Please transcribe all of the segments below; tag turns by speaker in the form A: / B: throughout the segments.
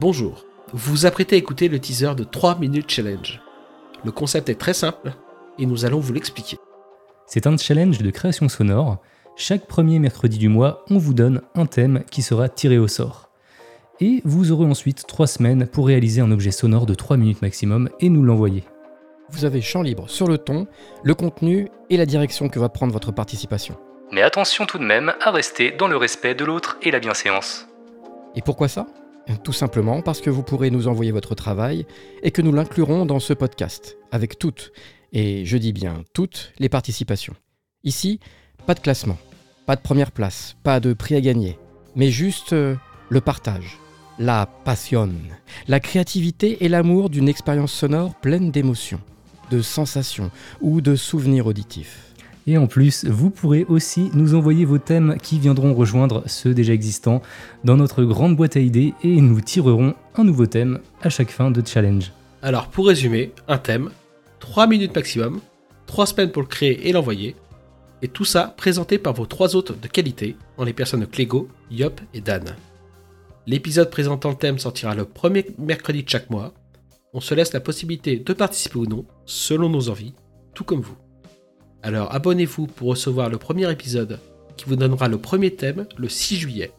A: Bonjour, vous vous apprêtez à écouter le teaser de 3 minutes challenge. Le concept est très simple et nous allons vous l'expliquer.
B: C'est un challenge de création sonore. Chaque premier mercredi du mois, on vous donne un thème qui sera tiré au sort. Et vous aurez ensuite 3 semaines pour réaliser un objet sonore de 3 minutes maximum et nous l'envoyer.
C: Vous avez champ libre sur le ton, le contenu et la direction que va prendre votre participation.
B: Mais attention tout de même à rester dans le respect de l'autre et la bienséance.
C: Et pourquoi ça? Tout simplement parce que vous pourrez nous envoyer votre travail et que nous l'inclurons dans ce podcast, avec toutes, et je dis bien toutes, les participations. Ici, pas de classement, pas de première place, pas de prix à gagner, mais juste euh, le partage, la passion, la créativité et l'amour d'une expérience sonore pleine d'émotions, de sensations ou de souvenirs auditifs.
B: Et en plus, vous pourrez aussi nous envoyer vos thèmes qui viendront rejoindre ceux déjà existants dans notre grande boîte à idées et nous tirerons un nouveau thème à chaque fin de challenge.
A: Alors pour résumer, un thème, 3 minutes maximum, 3 semaines pour le créer et l'envoyer, et tout ça présenté par vos trois hôtes de qualité, en les personnes de Clégo, Yop et Dan. L'épisode présentant le thème sortira le premier mercredi de chaque mois. On se laisse la possibilité de participer ou non, selon nos envies, tout comme vous. Alors abonnez-vous pour recevoir le premier épisode qui vous donnera le premier thème le 6 juillet.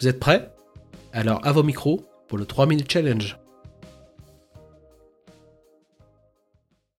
A: Vous êtes prêts? Alors à vos micros pour le 3 minutes challenge.